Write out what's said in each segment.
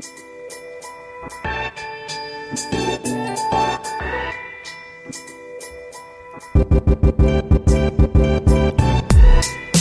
thank you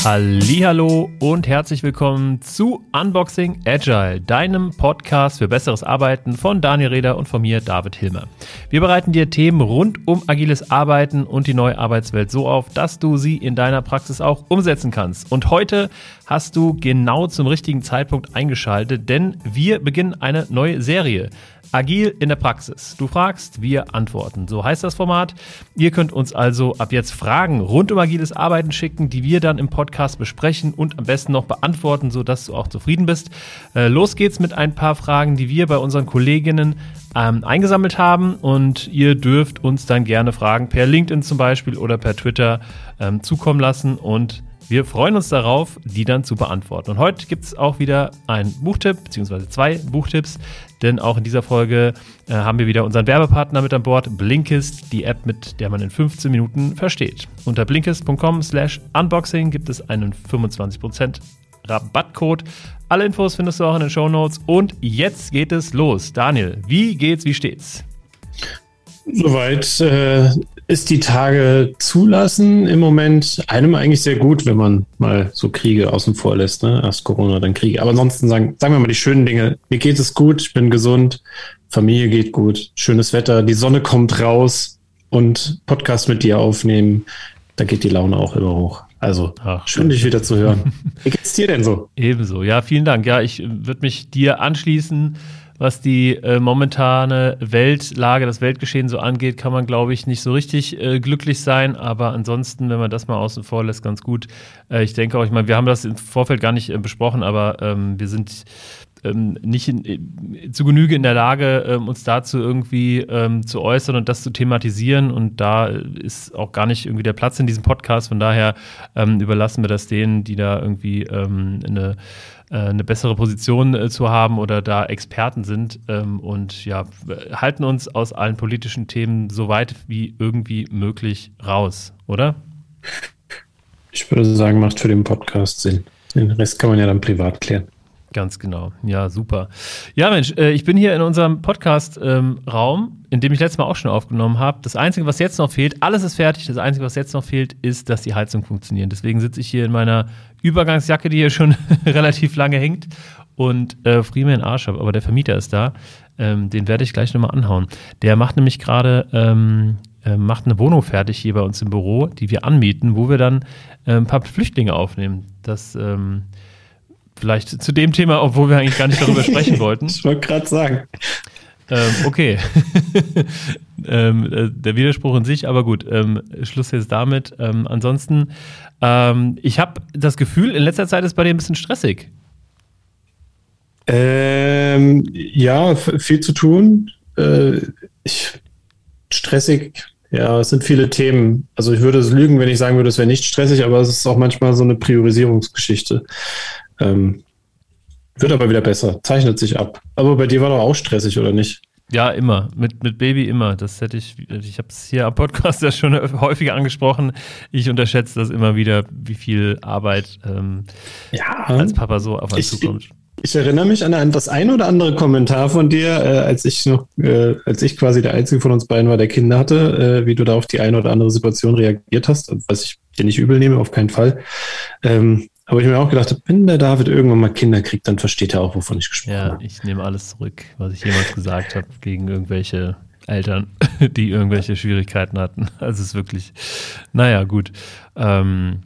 Hallo und herzlich willkommen zu Unboxing Agile, deinem Podcast für besseres Arbeiten von Daniel Reder und von mir David Hilmer. Wir bereiten dir Themen rund um agiles Arbeiten und die neue Arbeitswelt so auf, dass du sie in deiner Praxis auch umsetzen kannst. Und heute hast du genau zum richtigen Zeitpunkt eingeschaltet, denn wir beginnen eine neue Serie. Agil in der Praxis. Du fragst, wir antworten. So heißt das Format. Ihr könnt uns also ab jetzt Fragen rund um agiles Arbeiten schicken, die wir dann im Podcast besprechen und am besten noch beantworten, sodass du auch zufrieden bist. Äh, los geht's mit ein paar Fragen, die wir bei unseren Kolleginnen ähm, eingesammelt haben und ihr dürft uns dann gerne Fragen per LinkedIn zum Beispiel oder per Twitter ähm, zukommen lassen und wir freuen uns darauf, die dann zu beantworten. Und heute gibt es auch wieder einen Buchtipp, beziehungsweise zwei Buchtipps, denn auch in dieser Folge äh, haben wir wieder unseren Werbepartner mit an Bord, Blinkist, die App, mit der man in 15 Minuten versteht. Unter blinkist.com slash unboxing gibt es einen 25% Rabattcode. Alle Infos findest du auch in den Show Notes. Und jetzt geht es los. Daniel, wie geht's, wie steht's? Soweit äh, ist die Tage zulassen im Moment einem eigentlich sehr gut, wenn man mal so Kriege außen vor lässt. Ne? Erst Corona, dann Kriege. Aber ansonsten sagen, sagen wir mal die schönen Dinge. Mir geht es gut, ich bin gesund, Familie geht gut, schönes Wetter, die Sonne kommt raus und Podcast mit dir aufnehmen. Da geht die Laune auch immer hoch. Also Ach, schön, dich wieder zu hören. Wie geht's dir denn so? Ebenso. Ja, vielen Dank. Ja, ich würde mich dir anschließen was die äh, momentane Weltlage, das Weltgeschehen so angeht, kann man, glaube ich, nicht so richtig äh, glücklich sein. Aber ansonsten, wenn man das mal außen vor lässt, ganz gut. Äh, ich denke auch, ich meine, wir haben das im Vorfeld gar nicht äh, besprochen, aber ähm, wir sind ähm, nicht in, äh, zu Genüge in der Lage, ähm, uns dazu irgendwie ähm, zu äußern und das zu thematisieren. Und da ist auch gar nicht irgendwie der Platz in diesem Podcast. Von daher ähm, überlassen wir das denen, die da irgendwie ähm, eine äh, eine bessere Position äh, zu haben oder da Experten sind ähm, und ja, halten uns aus allen politischen Themen so weit wie irgendwie möglich raus, oder? Ich würde sagen, macht für den Podcast Sinn. Den Rest kann man ja dann privat klären. Ganz genau. Ja, super. Ja, Mensch, äh, ich bin hier in unserem Podcast-Raum, ähm, in dem ich letztes Mal auch schon aufgenommen habe. Das Einzige, was jetzt noch fehlt, alles ist fertig. Das Einzige, was jetzt noch fehlt, ist, dass die Heizung funktioniert. Deswegen sitze ich hier in meiner Übergangsjacke, die hier schon relativ lange hängt und äh, friere mir den Arsch ab. Aber der Vermieter ist da. Ähm, den werde ich gleich nochmal anhauen. Der macht nämlich gerade ähm, äh, macht eine Wohnung fertig hier bei uns im Büro, die wir anmieten, wo wir dann äh, ein paar Flüchtlinge aufnehmen. Das ähm, Vielleicht zu dem Thema, obwohl wir eigentlich gar nicht darüber sprechen wollten. ich wollte gerade sagen. Ähm, okay. ähm, äh, der Widerspruch in sich, aber gut. Ähm, Schluss jetzt damit. Ähm, ansonsten, ähm, ich habe das Gefühl, in letzter Zeit ist bei dir ein bisschen stressig. Ähm, ja, viel zu tun. Äh, ich, stressig. Ja, es sind viele Themen. Also ich würde es lügen, wenn ich sagen würde, es wäre nicht stressig, aber es ist auch manchmal so eine Priorisierungsgeschichte. Ähm, wird aber wieder besser, zeichnet sich ab. Aber bei dir war doch auch stressig, oder nicht? Ja, immer. Mit, mit Baby immer. Das hätte ich, ich habe es hier am Podcast ja schon häufiger angesprochen. Ich unterschätze das immer wieder, wie viel Arbeit ähm, ja, als Papa so auf einen zukommt. Ich erinnere mich an das ein oder andere Kommentar von dir, äh, als ich noch, äh, als ich quasi der einzige von uns beiden war, der Kinder hatte, äh, wie du da auf die eine oder andere Situation reagiert hast, was ich dir nicht übel nehme, auf keinen Fall. Ähm, aber ich mir auch gedacht habe, wenn der David irgendwann mal Kinder kriegt, dann versteht er auch, wovon ich gesprochen habe. Ja, ich nehme alles zurück, was ich jemals gesagt habe gegen irgendwelche Eltern, die irgendwelche Schwierigkeiten hatten. Also es ist wirklich, naja, gut. Ähm,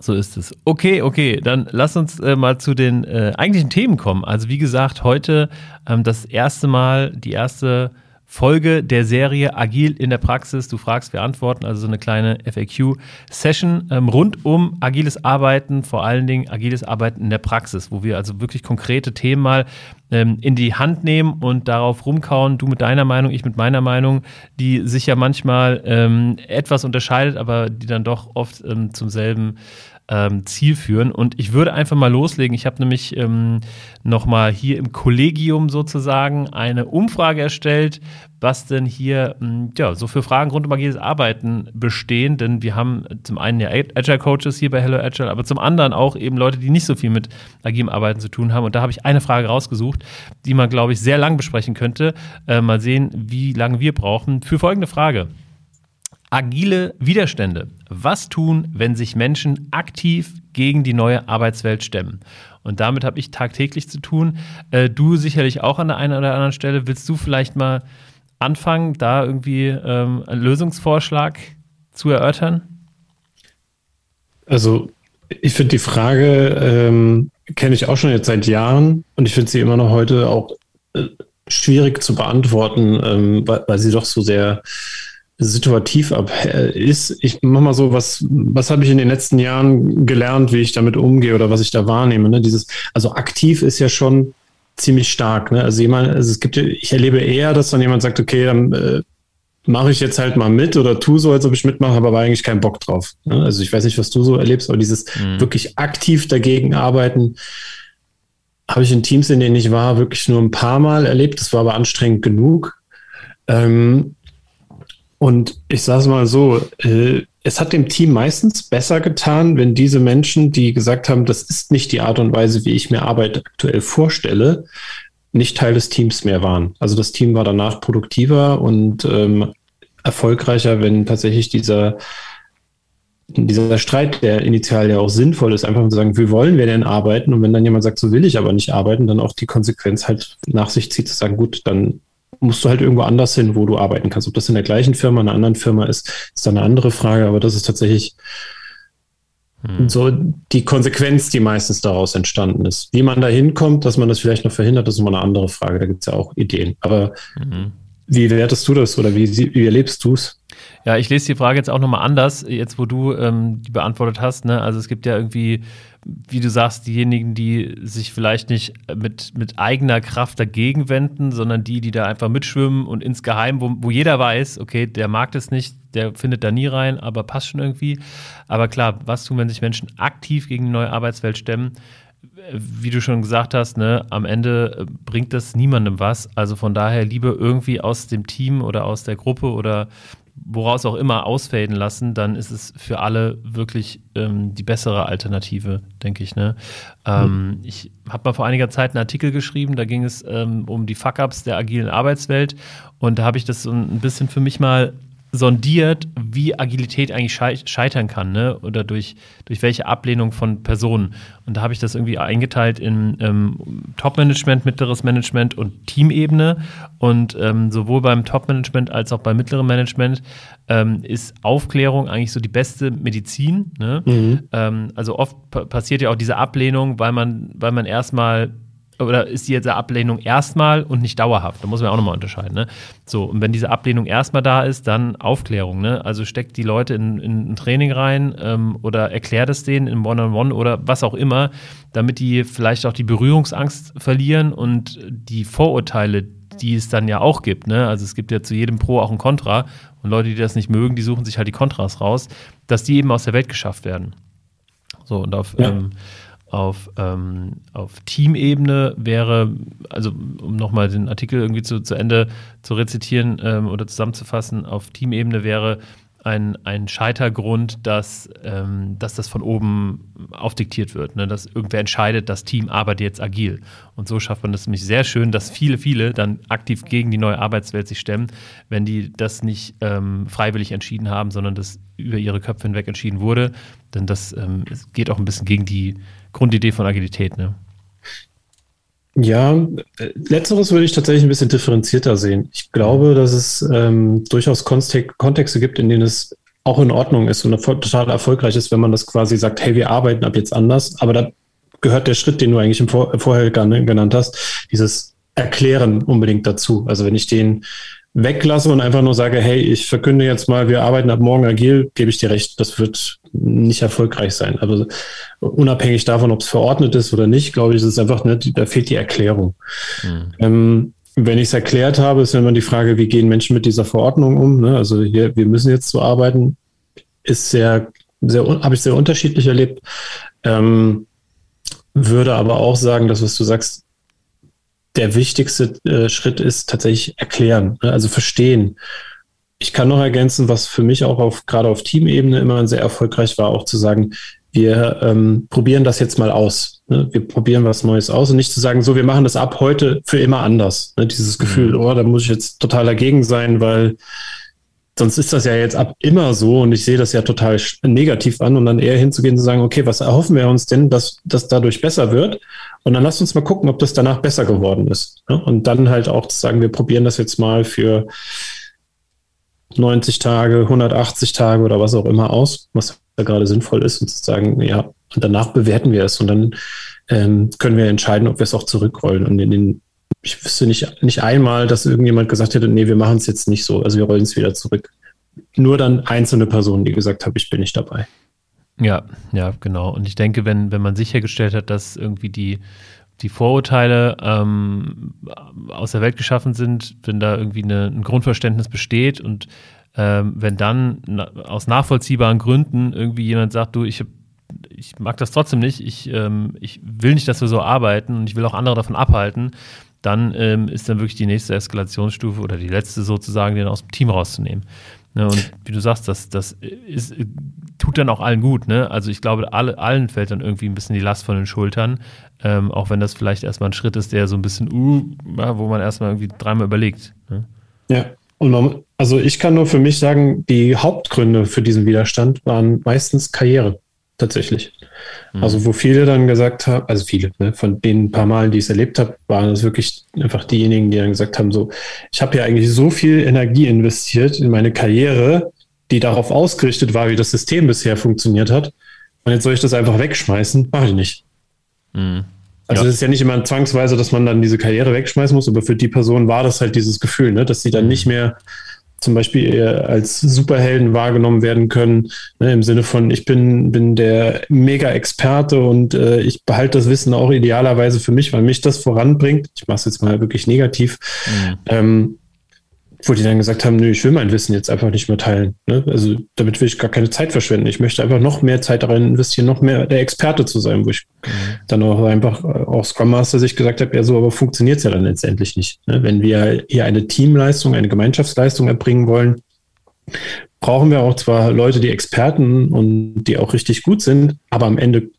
so ist es. Okay, okay, dann lass uns äh, mal zu den äh, eigentlichen Themen kommen. Also wie gesagt, heute ähm, das erste Mal, die erste Folge der Serie Agil in der Praxis. Du fragst, wir antworten, also so eine kleine FAQ-Session ähm, rund um agiles Arbeiten, vor allen Dingen agiles Arbeiten in der Praxis, wo wir also wirklich konkrete Themen mal ähm, in die Hand nehmen und darauf rumkauen. Du mit deiner Meinung, ich mit meiner Meinung, die sich ja manchmal ähm, etwas unterscheidet, aber die dann doch oft ähm, zum selben ähm, zielführend. Und ich würde einfach mal loslegen. Ich habe nämlich ähm, nochmal hier im Kollegium sozusagen eine Umfrage erstellt, was denn hier hm, ja, so für Fragen rund um agiles Arbeiten bestehen. Denn wir haben zum einen ja Agile Coaches hier bei Hello Agile, aber zum anderen auch eben Leute, die nicht so viel mit agilem Arbeiten zu tun haben. Und da habe ich eine Frage rausgesucht, die man, glaube ich, sehr lang besprechen könnte. Äh, mal sehen, wie lange wir brauchen. Für folgende Frage. Agile Widerstände. Was tun, wenn sich Menschen aktiv gegen die neue Arbeitswelt stemmen? Und damit habe ich tagtäglich zu tun. Äh, du sicherlich auch an der einen oder anderen Stelle. Willst du vielleicht mal anfangen, da irgendwie ähm, einen Lösungsvorschlag zu erörtern? Also ich finde die Frage, ähm, kenne ich auch schon jetzt seit Jahren und ich finde sie immer noch heute auch äh, schwierig zu beantworten, ähm, weil, weil, sie doch so sehr situativ ab äh, ist. Ich mach mal so, was, was habe ich in den letzten Jahren gelernt, wie ich damit umgehe oder was ich da wahrnehme. Ne? Dieses, also aktiv ist ja schon ziemlich stark. Ne? Also jemand, also es gibt, ich erlebe eher, dass dann jemand sagt, okay, dann äh, mache ich jetzt halt mal mit oder tu so, als ob ich mitmache, habe aber eigentlich keinen Bock drauf. Ne? Also ich weiß nicht, was du so erlebst, aber dieses mhm. wirklich aktiv dagegen arbeiten, habe ich in Teams, in denen ich war, wirklich nur ein paar Mal erlebt. Das war aber anstrengend genug. Ähm, und ich sage es mal so, äh, es hat dem Team meistens besser getan, wenn diese Menschen, die gesagt haben, das ist nicht die Art und Weise, wie ich mir Arbeit aktuell vorstelle, nicht Teil des Teams mehr waren. Also das Team war danach produktiver und ähm, erfolgreicher, wenn tatsächlich dieser, dieser Streit, der initial ja auch sinnvoll ist, einfach zu sagen, wie wollen wir denn arbeiten? Und wenn dann jemand sagt, so will ich aber nicht arbeiten, dann auch die Konsequenz halt nach sich zieht, zu sagen, gut, dann musst du halt irgendwo anders hin, wo du arbeiten kannst. Ob das in der gleichen Firma, einer anderen Firma ist, ist dann eine andere Frage, aber das ist tatsächlich hm. so die Konsequenz, die meistens daraus entstanden ist. Wie man da hinkommt, dass man das vielleicht noch verhindert, ist immer eine andere Frage. Da gibt es ja auch Ideen. Aber mhm. Wie wertest du das oder wie, wie erlebst du es? Ja, ich lese die Frage jetzt auch nochmal anders, jetzt wo du ähm, die beantwortet hast. Ne? Also es gibt ja irgendwie wie du sagst, diejenigen, die sich vielleicht nicht mit, mit eigener Kraft dagegen wenden, sondern die, die da einfach mitschwimmen und insgeheim, wo, wo jeder weiß, okay, der mag das nicht, der findet da nie rein, aber passt schon irgendwie. Aber klar, was tun, wenn sich Menschen aktiv gegen die neue Arbeitswelt stemmen? Wie du schon gesagt hast, ne, am Ende bringt das niemandem was. Also von daher lieber irgendwie aus dem Team oder aus der Gruppe oder woraus auch immer ausfaden lassen, dann ist es für alle wirklich ähm, die bessere Alternative, denke ich. Ne? Ähm, mhm. Ich habe mal vor einiger Zeit einen Artikel geschrieben, da ging es ähm, um die Fuck-Ups der agilen Arbeitswelt und da habe ich das so ein bisschen für mich mal sondiert, wie Agilität eigentlich scheitern kann, ne? Oder durch, durch welche Ablehnung von Personen. Und da habe ich das irgendwie eingeteilt in ähm, Top-Management, mittleres Management und Teamebene. Und ähm, sowohl beim Top-Management als auch beim mittleren Management ähm, ist Aufklärung eigentlich so die beste Medizin. Ne? Mhm. Ähm, also oft passiert ja auch diese Ablehnung, weil man, weil man erstmal oder ist diese Ablehnung erstmal und nicht dauerhaft? Da muss man auch nochmal unterscheiden. Ne? So, und wenn diese Ablehnung erstmal da ist, dann Aufklärung. Ne? Also steckt die Leute in, in ein Training rein ähm, oder erklärt es denen in One-on-One -on -One oder was auch immer, damit die vielleicht auch die Berührungsangst verlieren und die Vorurteile, die es dann ja auch gibt. Ne? Also es gibt ja zu jedem Pro auch ein Contra und Leute, die das nicht mögen, die suchen sich halt die Kontras raus, dass die eben aus der Welt geschafft werden. So, und auf, ja. ähm, auf, ähm, auf Teamebene wäre, also um nochmal den Artikel irgendwie zu, zu Ende zu rezitieren ähm, oder zusammenzufassen, auf Teamebene wäre ein, ein Scheitergrund, dass, ähm, dass das von oben aufdiktiert wird, ne? dass irgendwer entscheidet, das Team arbeitet jetzt agil. Und so schafft man es nämlich sehr schön, dass viele, viele dann aktiv gegen die neue Arbeitswelt sich stemmen, wenn die das nicht ähm, freiwillig entschieden haben, sondern das über ihre Köpfe hinweg entschieden wurde. Denn das ähm, geht auch ein bisschen gegen die Grundidee von Agilität, ne? Ja, äh, letzteres würde ich tatsächlich ein bisschen differenzierter sehen. Ich glaube, dass es ähm, durchaus Kontexte gibt, in denen es auch in Ordnung ist und total erfolgreich ist, wenn man das quasi sagt, hey, wir arbeiten ab jetzt anders. Aber da gehört der Schritt, den du eigentlich im Vor vorher genannt hast, dieses Erklären unbedingt dazu. Also wenn ich den weglasse und einfach nur sage, hey, ich verkünde jetzt mal, wir arbeiten ab morgen agil, gebe ich dir recht, das wird nicht erfolgreich sein. Also unabhängig davon, ob es verordnet ist oder nicht, glaube ich, ist es einfach, ne, da fehlt die Erklärung. Mhm. Ähm, wenn ich es erklärt habe, ist immer die Frage, wie gehen Menschen mit dieser Verordnung um? Ne? Also hier, wir müssen jetzt so arbeiten, ist sehr sehr, habe ich sehr unterschiedlich erlebt. Ähm, würde aber auch sagen, dass was du sagst, der wichtigste äh, Schritt ist tatsächlich erklären, ne? also verstehen. Ich kann noch ergänzen, was für mich auch auf, gerade auf Teamebene immer sehr erfolgreich war, auch zu sagen, wir ähm, probieren das jetzt mal aus. Ne? Wir probieren was Neues aus und nicht zu sagen, so, wir machen das ab heute für immer anders. Ne? Dieses Gefühl, mhm. oh, da muss ich jetzt total dagegen sein, weil sonst ist das ja jetzt ab immer so und ich sehe das ja total negativ an und dann eher hinzugehen und zu sagen, okay, was erhoffen wir uns denn, dass das dadurch besser wird? Und dann lasst uns mal gucken, ob das danach besser geworden ist. Ne? Und dann halt auch zu sagen, wir probieren das jetzt mal für 90 Tage, 180 Tage oder was auch immer aus, was da gerade sinnvoll ist und zu sagen, ja, und danach bewerten wir es und dann ähm, können wir entscheiden, ob wir es auch zurückrollen. Und in den, ich wüsste nicht, nicht einmal, dass irgendjemand gesagt hätte, nee, wir machen es jetzt nicht so, also wir rollen es wieder zurück. Nur dann einzelne Personen, die gesagt haben, ich bin nicht dabei. Ja, ja, genau. Und ich denke, wenn, wenn man sichergestellt hat, dass irgendwie die, die Vorurteile ähm, aus der Welt geschaffen sind, wenn da irgendwie eine, ein Grundverständnis besteht und ähm, wenn dann na, aus nachvollziehbaren Gründen irgendwie jemand sagt, du, ich, ich mag das trotzdem nicht, ich, ähm, ich will nicht, dass wir so arbeiten und ich will auch andere davon abhalten, dann ähm, ist dann wirklich die nächste Eskalationsstufe oder die letzte sozusagen, den aus dem Team rauszunehmen. Ne, und wie du sagst, das, das ist, tut dann auch allen gut. Ne? Also ich glaube, alle, allen fällt dann irgendwie ein bisschen die Last von den Schultern, ähm, auch wenn das vielleicht erstmal ein Schritt ist, der so ein bisschen, uh, wo man erstmal irgendwie dreimal überlegt. Ne? Ja, und man, also ich kann nur für mich sagen, die Hauptgründe für diesen Widerstand waren meistens Karriere, tatsächlich. Mhm. Also wo viele dann gesagt haben, also viele, ne, von den paar Malen, die ich es erlebt habe, waren es wirklich einfach diejenigen, die dann gesagt haben, so, ich habe ja eigentlich so viel Energie investiert in meine Karriere, die darauf ausgerichtet war, wie das System bisher funktioniert hat. Und jetzt soll ich das einfach wegschmeißen? Mache ich nicht. Mhm. Also es ist ja nicht immer zwangsweise, dass man dann diese Karriere wegschmeißen muss, aber für die Person war das halt dieses Gefühl, ne, dass sie dann mhm. nicht mehr zum Beispiel als Superhelden wahrgenommen werden können, ne, im Sinne von, ich bin, bin der Mega-Experte und äh, ich behalte das Wissen auch idealerweise für mich, weil mich das voranbringt. Ich mache es jetzt mal wirklich negativ. Mhm. Ähm, wo die dann gesagt haben, nö, ich will mein Wissen jetzt einfach nicht mehr teilen. Ne? Also damit will ich gar keine Zeit verschwenden. Ich möchte einfach noch mehr Zeit darin investieren, noch mehr der Experte zu sein, wo ich mhm. dann auch einfach äh, auch Scrum Master sich gesagt habe, ja, so aber funktioniert es ja dann letztendlich nicht. Ne? Wenn wir hier eine Teamleistung, eine Gemeinschaftsleistung erbringen wollen, brauchen wir auch zwar Leute, die Experten und die auch richtig gut sind, aber am Ende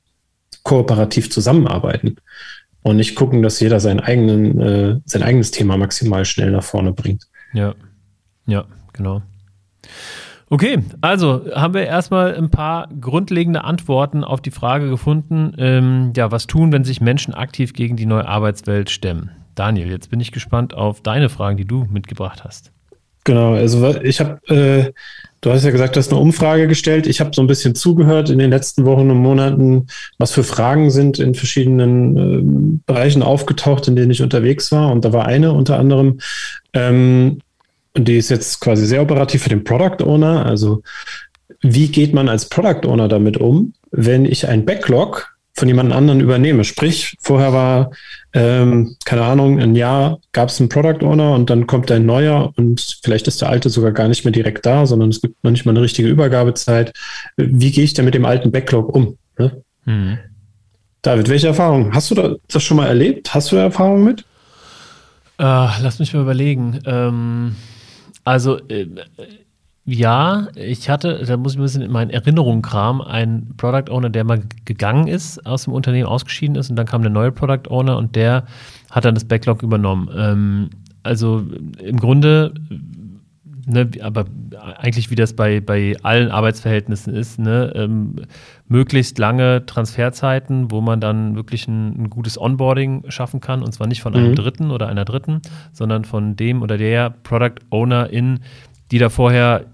kooperativ zusammenarbeiten und nicht gucken, dass jeder seinen eigenen, äh, sein eigenes Thema maximal schnell nach vorne bringt. Ja, ja, genau. Okay, also haben wir erstmal ein paar grundlegende Antworten auf die Frage gefunden, ähm, ja, was tun, wenn sich Menschen aktiv gegen die neue Arbeitswelt stemmen? Daniel, jetzt bin ich gespannt auf deine Fragen, die du mitgebracht hast. Genau, also ich habe, äh, du hast ja gesagt, du hast eine Umfrage gestellt. Ich habe so ein bisschen zugehört in den letzten Wochen und Monaten, was für Fragen sind in verschiedenen äh, Bereichen aufgetaucht, in denen ich unterwegs war. Und da war eine unter anderem, ähm, die ist jetzt quasi sehr operativ für den Product Owner. Also wie geht man als Product Owner damit um, wenn ich ein Backlog von jemand anderen übernehme? Sprich, vorher war, ähm, keine Ahnung, ein Jahr gab es einen Product Owner und dann kommt ein neuer und vielleicht ist der alte sogar gar nicht mehr direkt da, sondern es gibt noch nicht mal eine richtige Übergabezeit. Wie gehe ich denn mit dem alten Backlog um? Ne? Mhm. David, welche Erfahrungen? Hast du das schon mal erlebt? Hast du Erfahrungen mit? Uh, lass mich mal überlegen. Ähm, also, äh, ja, ich hatte, da muss ich ein bisschen in meinen Erinnerungen kramen, einen Product Owner, der mal gegangen ist, aus dem Unternehmen ausgeschieden ist und dann kam der neue Product Owner und der hat dann das Backlog übernommen. Ähm, also im Grunde ne, aber eigentlich wie das bei, bei allen Arbeitsverhältnissen ist, ne, ähm, möglichst lange Transferzeiten, wo man dann wirklich ein, ein, gutes Onboarding schaffen kann und zwar nicht von einem mhm. Dritten oder einer Dritten, sondern von dem oder der Product Owner in, die da vorher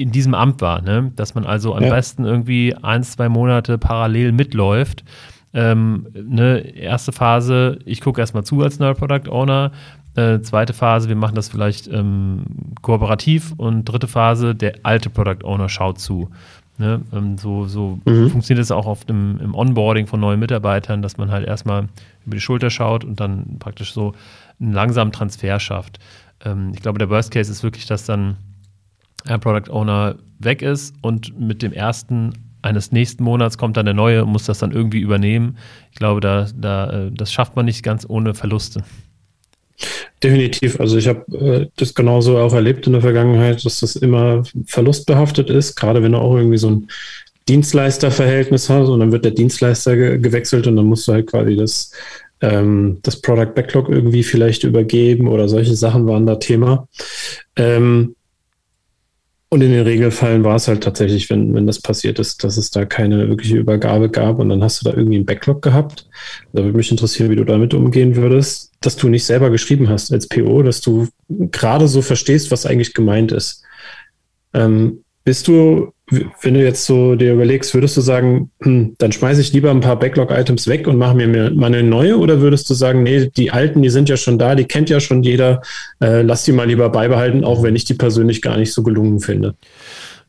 in diesem Amt war, ne? dass man also am ja. besten irgendwie ein, zwei Monate parallel mitläuft. Ähm, ne, erste Phase, ich gucke erstmal zu als neuer Product Owner, äh, zweite Phase, wir machen das vielleicht ähm, kooperativ und dritte Phase, der alte Product Owner schaut zu. Ne? Ähm, so so mhm. funktioniert es auch auf dem, im Onboarding von neuen Mitarbeitern, dass man halt erstmal über die Schulter schaut und dann praktisch so einen langsamen Transfer schafft. Ähm, ich glaube, der Worst Case ist wirklich, dass dann ein Product Owner weg ist und mit dem ersten eines nächsten Monats kommt dann der neue und muss das dann irgendwie übernehmen. Ich glaube, da, da, äh, das schafft man nicht ganz ohne Verluste. Definitiv. Also ich habe äh, das genauso auch erlebt in der Vergangenheit, dass das immer verlustbehaftet ist, gerade wenn du auch irgendwie so ein Dienstleisterverhältnis hast und dann wird der Dienstleister ge gewechselt und dann musst du halt quasi das, ähm, das Product Backlog irgendwie vielleicht übergeben oder solche Sachen waren da Thema. Ähm, und in den Regelfällen war es halt tatsächlich, wenn, wenn das passiert ist, dass es da keine wirkliche Übergabe gab und dann hast du da irgendwie einen Backlog gehabt. Da würde mich interessieren, wie du damit umgehen würdest, dass du nicht selber geschrieben hast als PO, dass du gerade so verstehst, was eigentlich gemeint ist. Ähm, bist du, wenn du jetzt so dir überlegst, würdest du sagen, hm, dann schmeiße ich lieber ein paar Backlog-Items weg und mache mir mal eine neue? Oder würdest du sagen, nee, die alten, die sind ja schon da, die kennt ja schon jeder, äh, lass die mal lieber beibehalten, auch wenn ich die persönlich gar nicht so gelungen finde?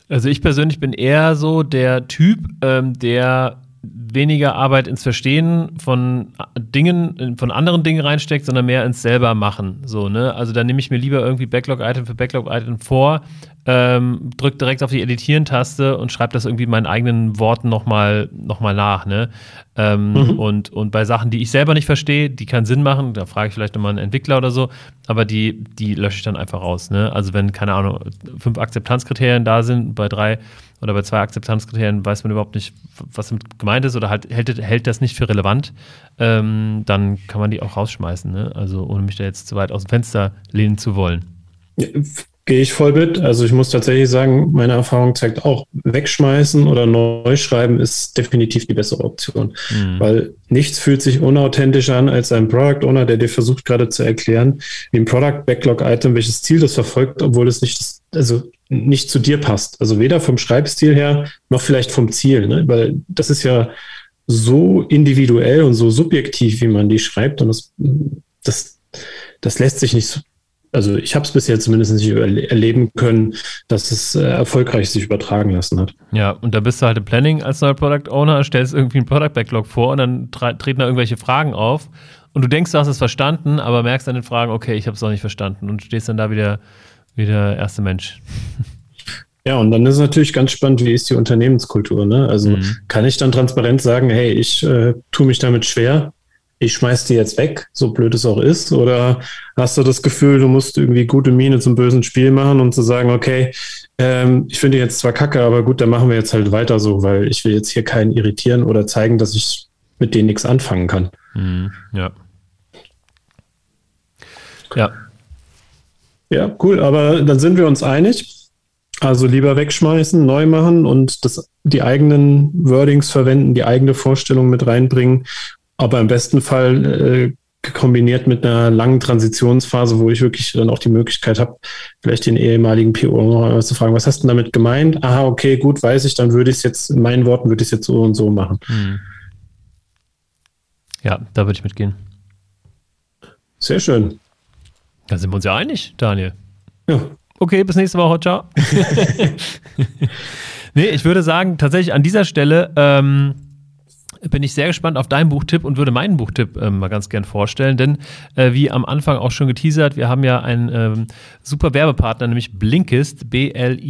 Also ich persönlich bin eher so der Typ, ähm, der weniger Arbeit ins Verstehen von Dingen, von anderen Dingen reinsteckt, sondern mehr ins selber machen. So, ne? Also da nehme ich mir lieber irgendwie Backlog-Item für Backlog-Item vor, ähm, drücke direkt auf die Editieren-Taste und schreibe das irgendwie in meinen eigenen Worten nochmal noch mal nach. Ne? Ähm, mhm. und, und bei Sachen, die ich selber nicht verstehe, die keinen Sinn machen, da frage ich vielleicht nochmal einen Entwickler oder so, aber die, die lösche ich dann einfach raus. Ne? Also wenn, keine Ahnung, fünf Akzeptanzkriterien da sind, bei drei oder bei zwei Akzeptanzkriterien weiß man überhaupt nicht, was damit gemeint ist oder halt hält, hält das nicht für relevant, ähm, dann kann man die auch rausschmeißen. Ne? Also ohne mich da jetzt zu weit aus dem Fenster lehnen zu wollen. Ja, Gehe ich voll mit. Also ich muss tatsächlich sagen, meine Erfahrung zeigt auch, wegschmeißen oder neu schreiben ist definitiv die bessere Option. Mhm. Weil nichts fühlt sich unauthentisch an als ein Product Owner, der dir versucht gerade zu erklären, wie ein Product Backlog Item, welches Ziel das verfolgt, obwohl es nicht, also nicht zu dir passt. Also weder vom Schreibstil her, noch vielleicht vom Ziel, ne? weil das ist ja so individuell und so subjektiv, wie man die schreibt und das, das, das lässt sich nicht also ich habe es bisher zumindest nicht erleben können, dass es äh, erfolgreich sich übertragen lassen hat. Ja, und da bist du halt im Planning als neuer Product Owner, stellst irgendwie ein Product Backlog vor und dann treten da irgendwelche Fragen auf und du denkst, du hast es verstanden, aber merkst an den Fragen, okay, ich habe es auch nicht verstanden und stehst dann da wieder wie der erste Mensch. Ja, und dann ist es natürlich ganz spannend, wie ist die Unternehmenskultur. Ne? Also mhm. kann ich dann transparent sagen, hey, ich äh, tue mich damit schwer, ich schmeiß die jetzt weg, so blöd es auch ist? Oder hast du das Gefühl, du musst irgendwie gute Miene zum bösen Spiel machen und zu sagen, okay, ähm, ich finde jetzt zwar kacke, aber gut, dann machen wir jetzt halt weiter so, weil ich will jetzt hier keinen irritieren oder zeigen, dass ich mit denen nichts anfangen kann. Mhm, ja. Ja. Ja, cool, aber dann sind wir uns einig. Also lieber wegschmeißen, neu machen und das, die eigenen Wordings verwenden, die eigene Vorstellung mit reinbringen aber im besten Fall äh, kombiniert mit einer langen Transitionsphase, wo ich wirklich dann auch die Möglichkeit habe, vielleicht den ehemaligen PO noch zu fragen, was hast du damit gemeint? Aha, okay, gut, weiß ich, dann würde ich es jetzt, in meinen Worten würde ich es jetzt so und so machen. Hm. Ja, da würde ich mitgehen. Sehr schön. Da sind wir uns ja einig, Daniel. Ja. Okay, bis nächste Woche. Ciao. nee, ich würde sagen, tatsächlich an dieser Stelle, ähm, bin ich sehr gespannt auf deinen Buchtipp und würde meinen Buchtipp äh, mal ganz gern vorstellen. Denn äh, wie am Anfang auch schon geteasert, wir haben ja einen ähm, super Werbepartner, nämlich Blinkist, B-L-I-N-K-I-S.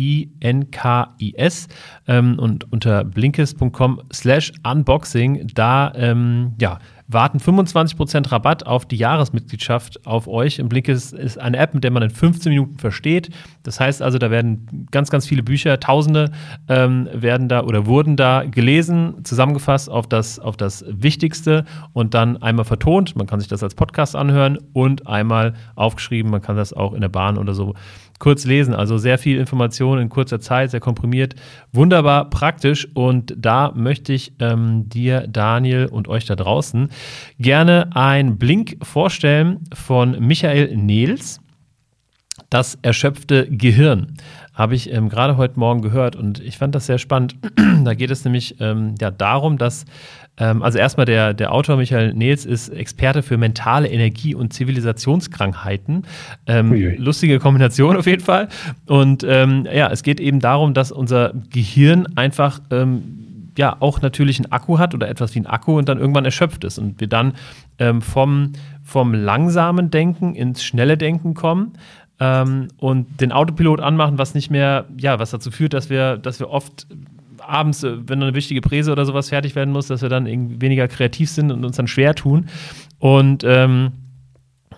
Ähm, und unter blinkist.com slash unboxing, da ähm, ja, warten 25% Rabatt auf die Jahresmitgliedschaft auf euch. Im Blinkist ist eine App, mit der man in 15 Minuten versteht. Das heißt also, da werden ganz, ganz viele Bücher, Tausende ähm, werden da oder wurden da gelesen, zusammengefasst auf das, auf das Wichtigste und dann einmal vertont. Man kann sich das als Podcast anhören und einmal aufgeschrieben. Man kann das auch in der Bahn oder so kurz lesen. Also sehr viel Information in kurzer Zeit, sehr komprimiert. Wunderbar praktisch. Und da möchte ich ähm, dir, Daniel und euch da draußen gerne ein Blink vorstellen von Michael Nehls. Das erschöpfte Gehirn habe ich ähm, gerade heute Morgen gehört und ich fand das sehr spannend. da geht es nämlich ähm, ja, darum, dass also erstmal der, der Autor Michael Nils ist Experte für mentale Energie und Zivilisationskrankheiten. Ähm, lustige Kombination auf jeden Fall. Und ähm, ja, es geht eben darum, dass unser Gehirn einfach ähm, ja auch natürlich einen Akku hat oder etwas wie ein Akku und dann irgendwann erschöpft ist und wir dann ähm, vom, vom langsamen Denken ins schnelle Denken kommen. Ähm, und den Autopilot anmachen, was nicht mehr, ja, was dazu führt, dass wir, dass wir oft abends, äh, wenn eine wichtige Präse oder sowas fertig werden muss, dass wir dann weniger kreativ sind und uns dann schwer tun. Und ähm,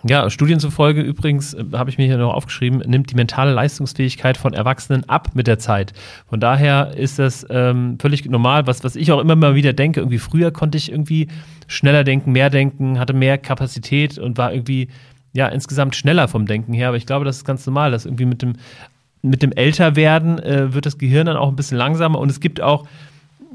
ja, Studien zufolge übrigens, äh, habe ich mir hier noch aufgeschrieben, nimmt die mentale Leistungsfähigkeit von Erwachsenen ab mit der Zeit. Von daher ist das ähm, völlig normal, was, was ich auch immer mal wieder denke. Irgendwie früher konnte ich irgendwie schneller denken, mehr denken, hatte mehr Kapazität und war irgendwie ja insgesamt schneller vom Denken her. Aber ich glaube, das ist ganz normal, dass irgendwie mit dem, mit dem Älterwerden äh, wird das Gehirn dann auch ein bisschen langsamer und es gibt auch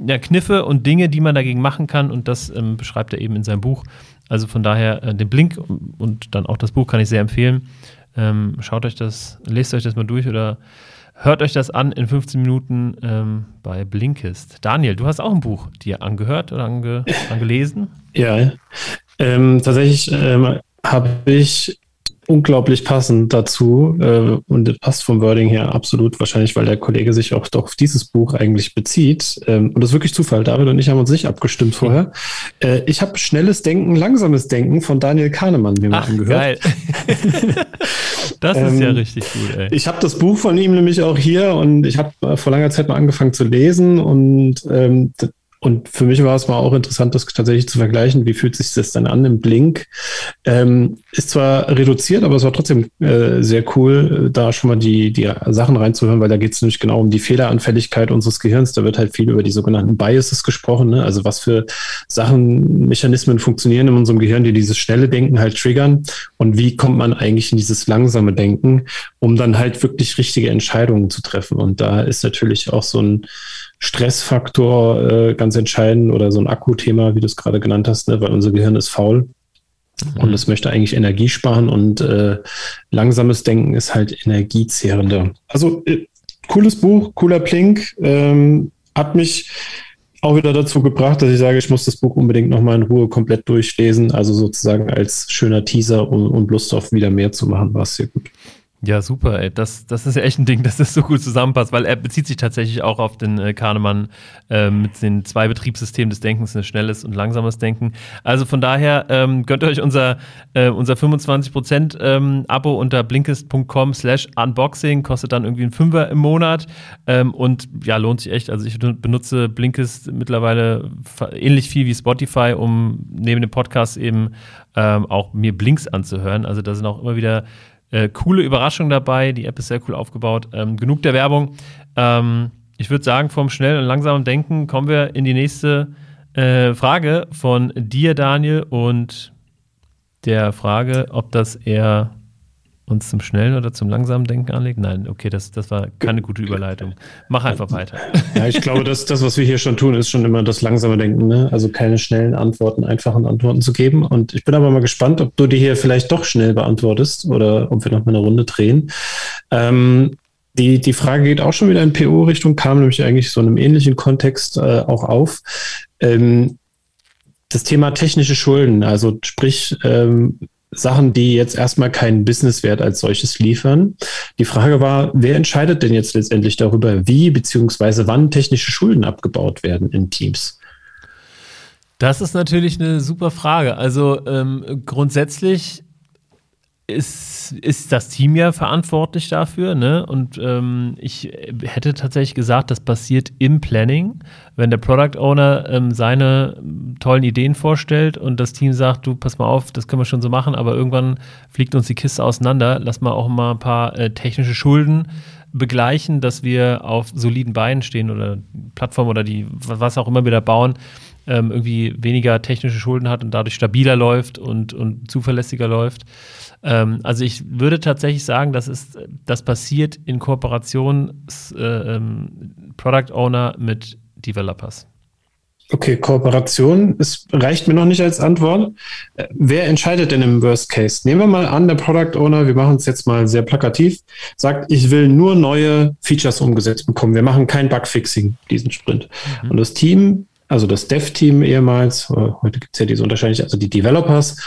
ja, Kniffe und Dinge, die man dagegen machen kann und das ähm, beschreibt er eben in seinem Buch. Also von daher äh, den Blink und dann auch das Buch kann ich sehr empfehlen. Ähm, schaut euch das, lest euch das mal durch oder hört euch das an in 15 Minuten ähm, bei Blinkist. Daniel, du hast auch ein Buch dir angehört oder ange, angelesen? Ja, ähm, tatsächlich ähm, habe ich unglaublich passend dazu äh, und passt vom Wording her absolut, wahrscheinlich, weil der Kollege sich auch doch auf dieses Buch eigentlich bezieht. Ähm, und das ist wirklich Zufall. David und ich haben uns nicht abgestimmt vorher. Äh, ich habe Schnelles Denken, Langsames Denken von Daniel Kahnemann mir mal angehört. Geil. das ist ähm, ja richtig gut, ey. Ich habe das Buch von ihm nämlich auch hier und ich habe vor langer Zeit mal angefangen zu lesen und ähm, und für mich war es mal auch interessant, das tatsächlich zu vergleichen. Wie fühlt sich das dann an im Blink? Ähm, ist zwar reduziert, aber es war trotzdem äh, sehr cool, da schon mal die, die Sachen reinzuhören, weil da geht es nämlich genau um die Fehleranfälligkeit unseres Gehirns. Da wird halt viel über die sogenannten Biases gesprochen. Ne? Also was für Sachen, Mechanismen funktionieren in unserem Gehirn, die dieses schnelle Denken halt triggern. Und wie kommt man eigentlich in dieses langsame Denken, um dann halt wirklich richtige Entscheidungen zu treffen. Und da ist natürlich auch so ein Stressfaktor äh, ganz entscheidend oder so ein Akkuthema, wie du es gerade genannt hast, ne? weil unser Gehirn ist faul mhm. und es möchte eigentlich Energie sparen und äh, langsames Denken ist halt energiezehrender. Also äh, cooles Buch, cooler Plink, ähm, hat mich auch wieder dazu gebracht, dass ich sage, ich muss das Buch unbedingt nochmal in Ruhe komplett durchlesen. Also sozusagen als schöner Teaser und, und Lust auf wieder mehr zu machen, war es sehr gut. Ja, super, ey. Das, das ist ja echt ein Ding, dass das so gut zusammenpasst, weil er bezieht sich tatsächlich auch auf den äh, Kahnemann äh, mit den zwei Betriebssystemen des Denkens, ein schnelles und langsames Denken. Also von daher ähm, gönnt euch unser, äh, unser 25% ähm, Abo unter blinkist.com slash unboxing, kostet dann irgendwie ein Fünfer im Monat ähm, und ja, lohnt sich echt. Also ich benutze Blinkist mittlerweile ähnlich viel wie Spotify, um neben dem Podcast eben ähm, auch mir Blinks anzuhören. Also da sind auch immer wieder äh, coole Überraschung dabei. Die App ist sehr cool aufgebaut. Ähm, genug der Werbung. Ähm, ich würde sagen, vom schnellen und langsamen Denken kommen wir in die nächste äh, Frage von dir, Daniel, und der Frage, ob das eher uns zum schnellen oder zum langsamen Denken anlegt? Nein, okay, das, das war keine gute Überleitung. Mach einfach weiter. Ja, ich glaube, dass das, was wir hier schon tun, ist schon immer das langsame Denken. Ne? Also keine schnellen Antworten, einfachen Antworten zu geben. Und ich bin aber mal gespannt, ob du die hier vielleicht doch schnell beantwortest oder ob wir noch mal eine Runde drehen. Ähm, die, die Frage geht auch schon wieder in PO-Richtung, kam nämlich eigentlich so in einem ähnlichen Kontext äh, auch auf. Ähm, das Thema technische Schulden, also sprich, ähm, Sachen, die jetzt erstmal keinen Businesswert als solches liefern. Die Frage war, wer entscheidet denn jetzt letztendlich darüber, wie beziehungsweise wann technische Schulden abgebaut werden in Teams? Das ist natürlich eine super Frage. Also ähm, grundsätzlich ist, ist das Team ja verantwortlich dafür, ne? Und ähm, ich hätte tatsächlich gesagt, das passiert im Planning, wenn der Product Owner ähm, seine tollen Ideen vorstellt und das Team sagt, du pass mal auf, das können wir schon so machen, aber irgendwann fliegt uns die Kiste auseinander, lass mal auch mal ein paar äh, technische Schulden begleichen, dass wir auf soliden Beinen stehen oder Plattform oder die was auch immer wir da bauen, ähm, irgendwie weniger technische Schulden hat und dadurch stabiler läuft und, und zuverlässiger läuft. Ähm, also ich würde tatsächlich sagen, das ist, das passiert in Kooperation äh, ähm, Product Owner mit Developers. Okay, Kooperation es reicht mir noch nicht als Antwort. Äh, wer entscheidet denn im Worst Case? Nehmen wir mal an, der Product Owner, wir machen es jetzt mal sehr plakativ, sagt, ich will nur neue Features umgesetzt bekommen. Wir machen kein Bugfixing diesen Sprint. Mhm. Und das Team also das Dev-Team ehemals, äh, heute gibt es ja diese Unterscheidung, also die Developers,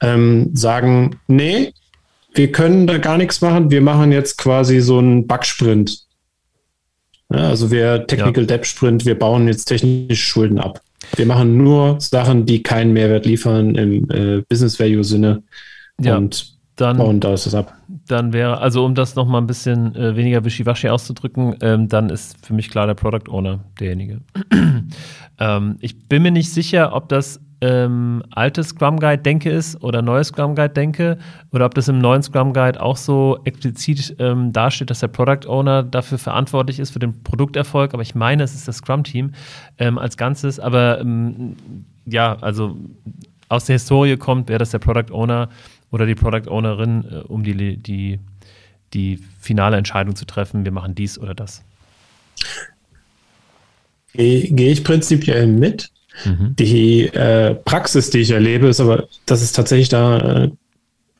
ähm, sagen, nee, wir können da gar nichts machen, wir machen jetzt quasi so einen Bug-Sprint. Ja, also wir Technical ja. Debt Sprint, wir bauen jetzt technische Schulden ab. Wir machen nur Sachen, die keinen Mehrwert liefern im äh, Business Value Sinne. Ja. Und dann, und da ist es ab. Dann wäre, also um das nochmal ein bisschen äh, weniger wischiwaschi auszudrücken, ähm, dann ist für mich klar der Product Owner derjenige. ähm, ich bin mir nicht sicher, ob das ähm, altes Scrum Guide Denke ist oder neues Scrum Guide Denke oder ob das im neuen Scrum Guide auch so explizit ähm, dasteht, dass der Product Owner dafür verantwortlich ist für den Produkterfolg. Aber ich meine, es ist das Scrum Team ähm, als Ganzes. Aber ähm, ja, also aus der Historie kommt, wäre das der Product Owner oder die Product Ownerin, äh, um die, die, die finale Entscheidung zu treffen, wir machen dies oder das. Gehe geh ich prinzipiell mit. Mhm. Die äh, Praxis, die ich erlebe, ist aber, dass es tatsächlich da äh,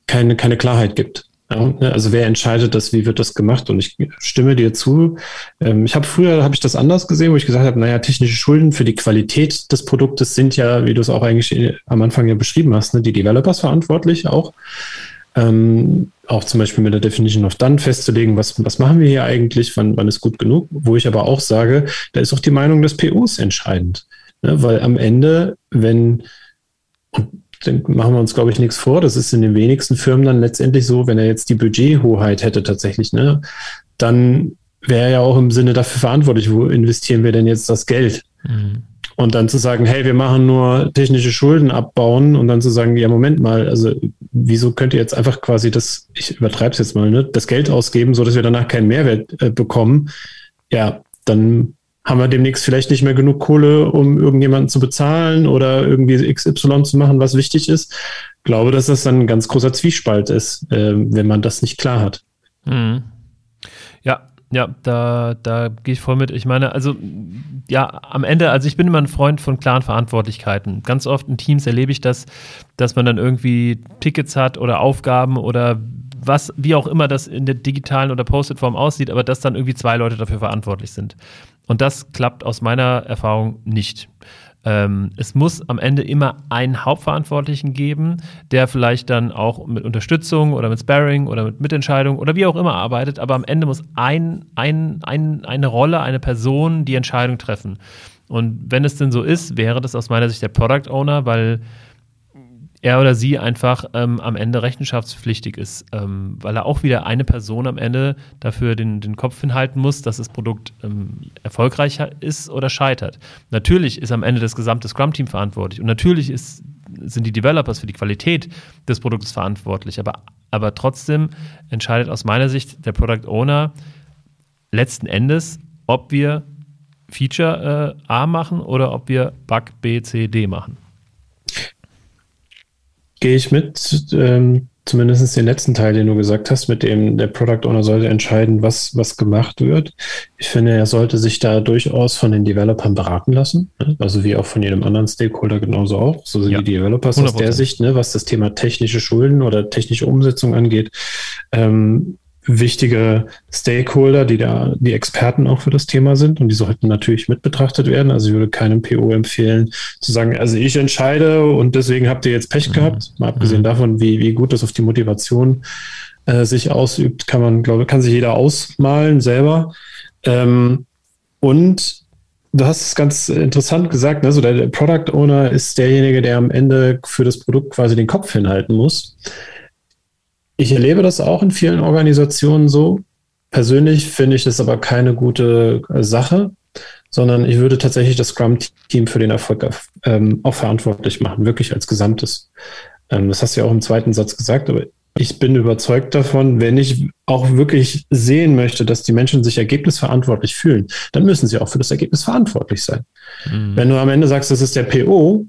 keine, keine Klarheit gibt. Ne, also wer entscheidet das, wie wird das gemacht? Und ich stimme dir zu. Ähm, ich habe früher habe ich das anders gesehen, wo ich gesagt habe, naja, technische Schulden für die Qualität des Produktes sind ja, wie du es auch eigentlich am Anfang ja beschrieben hast, ne, die Developers verantwortlich auch. Ähm, auch zum Beispiel mit der Definition of Done festzulegen, was, was machen wir hier eigentlich, wann, wann ist gut genug, wo ich aber auch sage, da ist auch die Meinung des POs entscheidend. Ne, weil am Ende, wenn, dann machen wir uns, glaube ich, nichts vor. Das ist in den wenigsten Firmen dann letztendlich so, wenn er jetzt die Budgethoheit hätte tatsächlich, ne, dann wäre er ja auch im Sinne dafür verantwortlich, wo investieren wir denn jetzt das Geld? Mhm. Und dann zu sagen, hey, wir machen nur technische Schulden abbauen und dann zu sagen, ja, Moment mal, also wieso könnt ihr jetzt einfach quasi das, ich übertreibe es jetzt mal, ne, das Geld ausgeben, so dass wir danach keinen Mehrwert äh, bekommen? Ja, dann haben wir demnächst vielleicht nicht mehr genug Kohle, um irgendjemanden zu bezahlen oder irgendwie XY zu machen, was wichtig ist. Ich glaube, dass das dann ein ganz großer Zwiespalt ist, äh, wenn man das nicht klar hat. Mhm. Ja, ja, da, da gehe ich voll mit. Ich meine, also ja, am Ende, also ich bin immer ein Freund von klaren Verantwortlichkeiten. Ganz oft in Teams erlebe ich das, dass man dann irgendwie Tickets hat oder Aufgaben oder was, wie auch immer das in der digitalen oder Post-it-Form aussieht, aber dass dann irgendwie zwei Leute dafür verantwortlich sind. Und das klappt aus meiner Erfahrung nicht. Ähm, es muss am Ende immer einen Hauptverantwortlichen geben, der vielleicht dann auch mit Unterstützung oder mit Sparring oder mit Mitentscheidung oder wie auch immer arbeitet, aber am Ende muss ein, ein, ein, eine Rolle, eine Person die Entscheidung treffen. Und wenn es denn so ist, wäre das aus meiner Sicht der Product Owner, weil er oder sie einfach ähm, am Ende rechenschaftspflichtig ist, ähm, weil er auch wieder eine Person am Ende dafür den, den Kopf hinhalten muss, dass das Produkt ähm, erfolgreich ist oder scheitert. Natürlich ist am Ende das gesamte Scrum-Team verantwortlich und natürlich ist, sind die Developers für die Qualität des Produktes verantwortlich, aber, aber trotzdem entscheidet aus meiner Sicht der Product Owner letzten Endes, ob wir Feature äh, A machen oder ob wir Bug B, C, D machen gehe ich mit. Ähm, zumindest den letzten Teil, den du gesagt hast, mit dem der Product Owner sollte entscheiden, was, was gemacht wird. Ich finde, er sollte sich da durchaus von den Developern beraten lassen. Ne? Also wie auch von jedem anderen Stakeholder genauso auch. So sind ja, die Developers 100%. aus der Sicht, ne, was das Thema technische Schulden oder technische Umsetzung angeht. Ähm, wichtige Stakeholder, die da die Experten auch für das Thema sind und die sollten natürlich mit betrachtet werden. Also ich würde keinem PO empfehlen zu sagen, also ich entscheide und deswegen habt ihr jetzt Pech mhm. gehabt. Mal abgesehen mhm. davon, wie, wie gut das auf die Motivation äh, sich ausübt, kann man, glaube kann sich jeder ausmalen selber. Ähm, und du hast es ganz interessant gesagt, ne? so der, der Product Owner ist derjenige, der am Ende für das Produkt quasi den Kopf hinhalten muss. Ich erlebe das auch in vielen Organisationen so. Persönlich finde ich das aber keine gute äh, Sache, sondern ich würde tatsächlich das Scrum-Team für den Erfolg ähm, auch verantwortlich machen, wirklich als Gesamtes. Ähm, das hast du ja auch im zweiten Satz gesagt, aber ich bin überzeugt davon, wenn ich auch wirklich sehen möchte, dass die Menschen sich ergebnisverantwortlich fühlen, dann müssen sie auch für das Ergebnis verantwortlich sein. Mhm. Wenn du am Ende sagst, das ist der PO,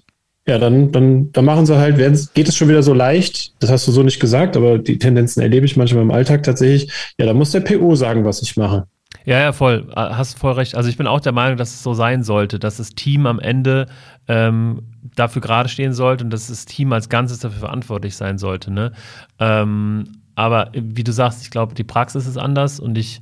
ja, dann, dann, dann machen sie halt, geht es schon wieder so leicht, das hast du so nicht gesagt, aber die Tendenzen erlebe ich manchmal im Alltag tatsächlich. Ja, da muss der PO sagen, was ich mache. Ja, ja, voll. Hast voll recht. Also ich bin auch der Meinung, dass es so sein sollte, dass das Team am Ende ähm, dafür gerade stehen sollte und dass das Team als Ganzes dafür verantwortlich sein sollte. Ne? Ähm, aber wie du sagst, ich glaube, die Praxis ist anders und ich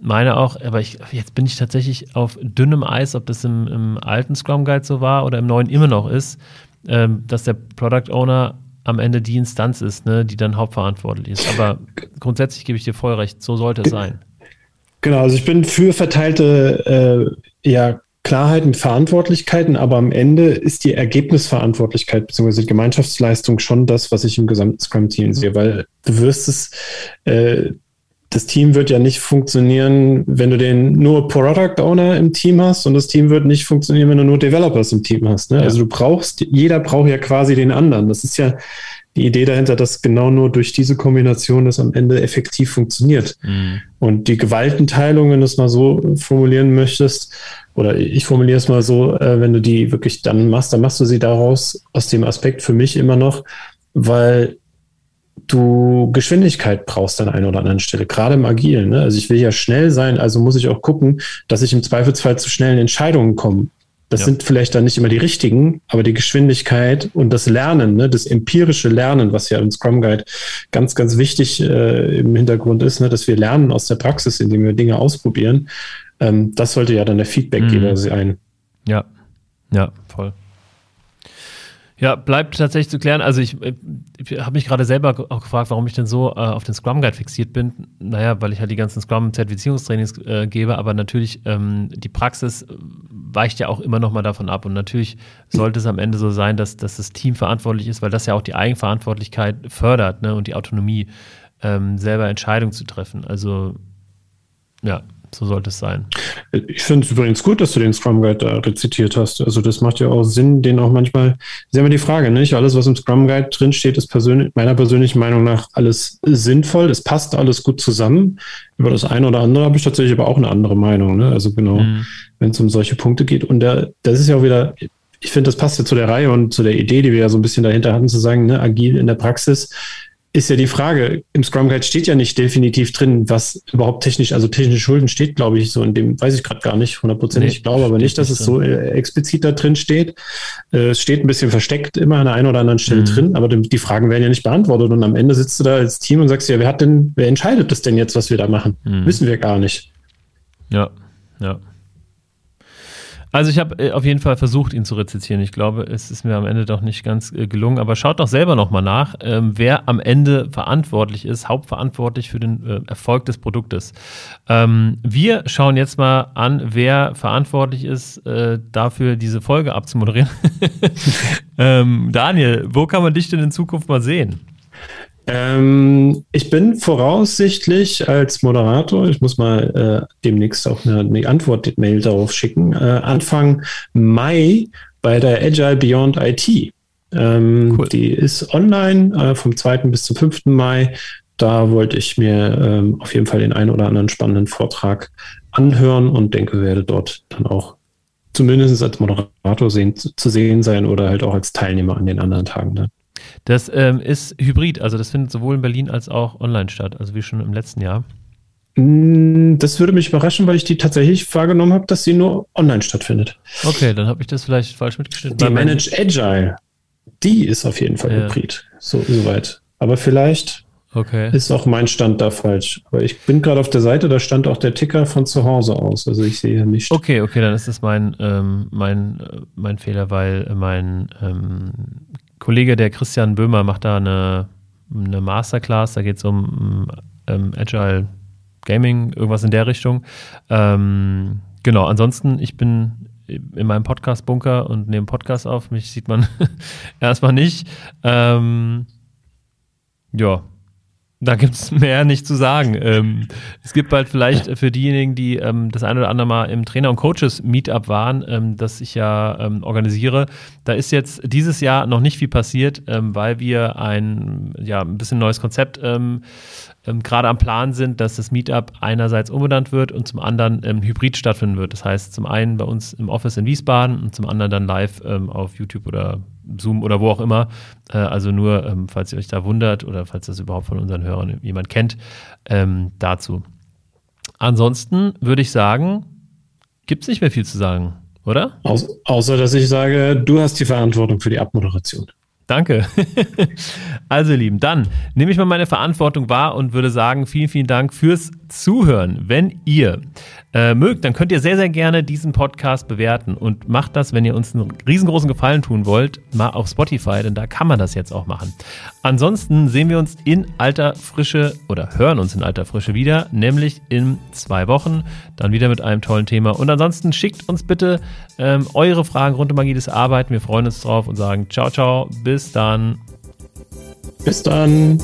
meine auch, aber ich, jetzt bin ich tatsächlich auf dünnem Eis, ob das im, im alten Scrum Guide so war oder im neuen immer noch ist, ähm, dass der Product Owner am Ende die Instanz ist, ne, die dann hauptverantwortlich ist. Aber grundsätzlich gebe ich dir voll recht, so sollte es sein. Genau, also ich bin für verteilte äh, ja, Klarheit Verantwortlichkeiten, aber am Ende ist die Ergebnisverantwortlichkeit bzw. die Gemeinschaftsleistung schon das, was ich im gesamten Scrum-Team sehe, weil du wirst es, äh, das Team wird ja nicht funktionieren, wenn du den nur Product Owner im Team hast und das Team wird nicht funktionieren, wenn du nur Developers im Team hast. Ne? Ja. Also du brauchst, jeder braucht ja quasi den anderen. Das ist ja die Idee dahinter, dass genau nur durch diese Kombination das am Ende effektiv funktioniert. Mhm. Und die Gewaltenteilung, wenn du es mal so formulieren möchtest, oder ich formuliere es mal so, äh, wenn du die wirklich dann machst, dann machst du sie daraus aus dem Aspekt für mich immer noch, weil du Geschwindigkeit brauchst an einer oder anderen Stelle, gerade im Agilen. Ne? Also ich will ja schnell sein, also muss ich auch gucken, dass ich im Zweifelsfall zu schnellen Entscheidungen komme. Das ja. sind vielleicht dann nicht immer die richtigen, aber die Geschwindigkeit und das Lernen, ne, das empirische Lernen, was ja im Scrum Guide ganz, ganz wichtig äh, im Hintergrund ist, ne, dass wir lernen aus der Praxis, indem wir Dinge ausprobieren. Ähm, das sollte ja dann der Feedbackgeber mhm. sein. Ja, ja, voll. Ja, bleibt tatsächlich zu klären. Also ich, ich habe mich gerade selber auch gefragt, warum ich denn so äh, auf den Scrum Guide fixiert bin. Naja, weil ich halt die ganzen Scrum-Zertifizierungstrainings äh, gebe, aber natürlich ähm, die Praxis weicht ja auch immer noch mal davon ab. Und natürlich sollte es am Ende so sein, dass, dass das Team verantwortlich ist, weil das ja auch die Eigenverantwortlichkeit fördert ne, und die Autonomie, ähm, selber Entscheidungen zu treffen. Also ja, so sollte es sein. Ich finde es übrigens gut, dass du den Scrum Guide da rezitiert hast. Also das macht ja auch Sinn, den auch manchmal, ist ja immer die Frage, nicht? Alles, was im Scrum Guide drinsteht, ist persönlich, meiner persönlichen Meinung nach alles sinnvoll. Es passt alles gut zusammen. Über das eine oder andere habe ich tatsächlich aber auch eine andere Meinung. Ne? Also genau, mhm. wenn es um solche Punkte geht. Und der, das ist ja auch wieder, ich finde, das passt ja zu der Reihe und zu der Idee, die wir ja so ein bisschen dahinter hatten, zu sagen, ne, agil in der Praxis ist ja die Frage, im Scrum Guide steht ja nicht definitiv drin, was überhaupt technisch, also technische Schulden steht, glaube ich, so in dem, weiß ich gerade gar nicht, hundertprozentig. Nee, ich glaube aber nicht, dass es so äh, explizit da drin steht. Äh, es steht ein bisschen versteckt immer an der einen oder anderen Stelle mhm. drin, aber die Fragen werden ja nicht beantwortet und am Ende sitzt du da als Team und sagst ja, wer hat denn, wer entscheidet das denn jetzt, was wir da machen? Mhm. Wissen wir gar nicht. Ja, ja. Also ich habe äh, auf jeden Fall versucht, ihn zu rezitieren. Ich glaube, es ist mir am Ende doch nicht ganz äh, gelungen. Aber schaut doch selber nochmal nach, ähm, wer am Ende verantwortlich ist, hauptverantwortlich für den äh, Erfolg des Produktes. Ähm, wir schauen jetzt mal an, wer verantwortlich ist, äh, dafür diese Folge abzumoderieren. ähm, Daniel, wo kann man dich denn in Zukunft mal sehen? Ähm, ich bin voraussichtlich als Moderator, ich muss mal äh, demnächst auch eine, eine Antwort-Mail darauf schicken, äh, Anfang Mai bei der Agile Beyond IT. Ähm, cool. Die ist online äh, vom 2. bis zum 5. Mai. Da wollte ich mir ähm, auf jeden Fall den einen oder anderen spannenden Vortrag anhören und denke, werde dort dann auch zumindest als Moderator sehen, zu sehen sein oder halt auch als Teilnehmer an den anderen Tagen. Dann. Das ähm, ist hybrid, also das findet sowohl in Berlin als auch online statt, also wie schon im letzten Jahr. Mm, das würde mich überraschen, weil ich die tatsächlich wahrgenommen habe, dass sie nur online stattfindet. Okay, dann habe ich das vielleicht falsch mitgeschnitten. Die Manage Agile, die ist auf jeden Fall ja. hybrid, so soweit. Aber vielleicht okay. ist auch mein Stand da falsch. Aber ich bin gerade auf der Seite, da stand auch der Ticker von zu Hause aus. Also ich sehe nicht. Okay, okay, dann ist das mein, ähm, mein, äh, mein Fehler, weil mein ähm, Kollege, der Christian Böhmer, macht da eine, eine Masterclass, da geht es um ähm, Agile Gaming, irgendwas in der Richtung. Ähm, genau, ansonsten, ich bin in meinem Podcast-Bunker und nehme Podcast auf. Mich sieht man erstmal nicht. Ähm, ja, da gibt es mehr nicht zu sagen. Ähm, es gibt bald vielleicht für diejenigen, die ähm, das eine oder andere Mal im Trainer- und Coaches-Meetup waren, ähm, das ich ja ähm, organisiere, da ist jetzt dieses Jahr noch nicht viel passiert, ähm, weil wir ein, ja, ein bisschen neues Konzept ähm, gerade am Plan sind, dass das Meetup einerseits umbenannt wird und zum anderen hybrid stattfinden wird. Das heißt, zum einen bei uns im Office in Wiesbaden und zum anderen dann live auf YouTube oder Zoom oder wo auch immer. Äh, also nur, ähm, falls ihr euch da wundert oder falls das überhaupt von unseren Hörern jemand kennt, ähm, dazu. Ansonsten würde ich sagen, gibt es nicht mehr viel zu sagen, oder? Au außer, dass ich sage, du hast die Verantwortung für die Abmoderation. Danke. also, ihr Lieben, dann nehme ich mal meine Verantwortung wahr und würde sagen, vielen, vielen Dank fürs Zuhören. Wenn ihr äh, mögt, dann könnt ihr sehr, sehr gerne diesen Podcast bewerten und macht das, wenn ihr uns einen riesengroßen Gefallen tun wollt, mal auf Spotify, denn da kann man das jetzt auch machen. Ansonsten sehen wir uns in alter Frische oder hören uns in alter Frische wieder, nämlich in zwei Wochen, dann wieder mit einem tollen Thema. Und ansonsten schickt uns bitte ähm, eure Fragen rund um agiles Arbeiten. Wir freuen uns drauf und sagen ciao, ciao, bis dann. Bis dann.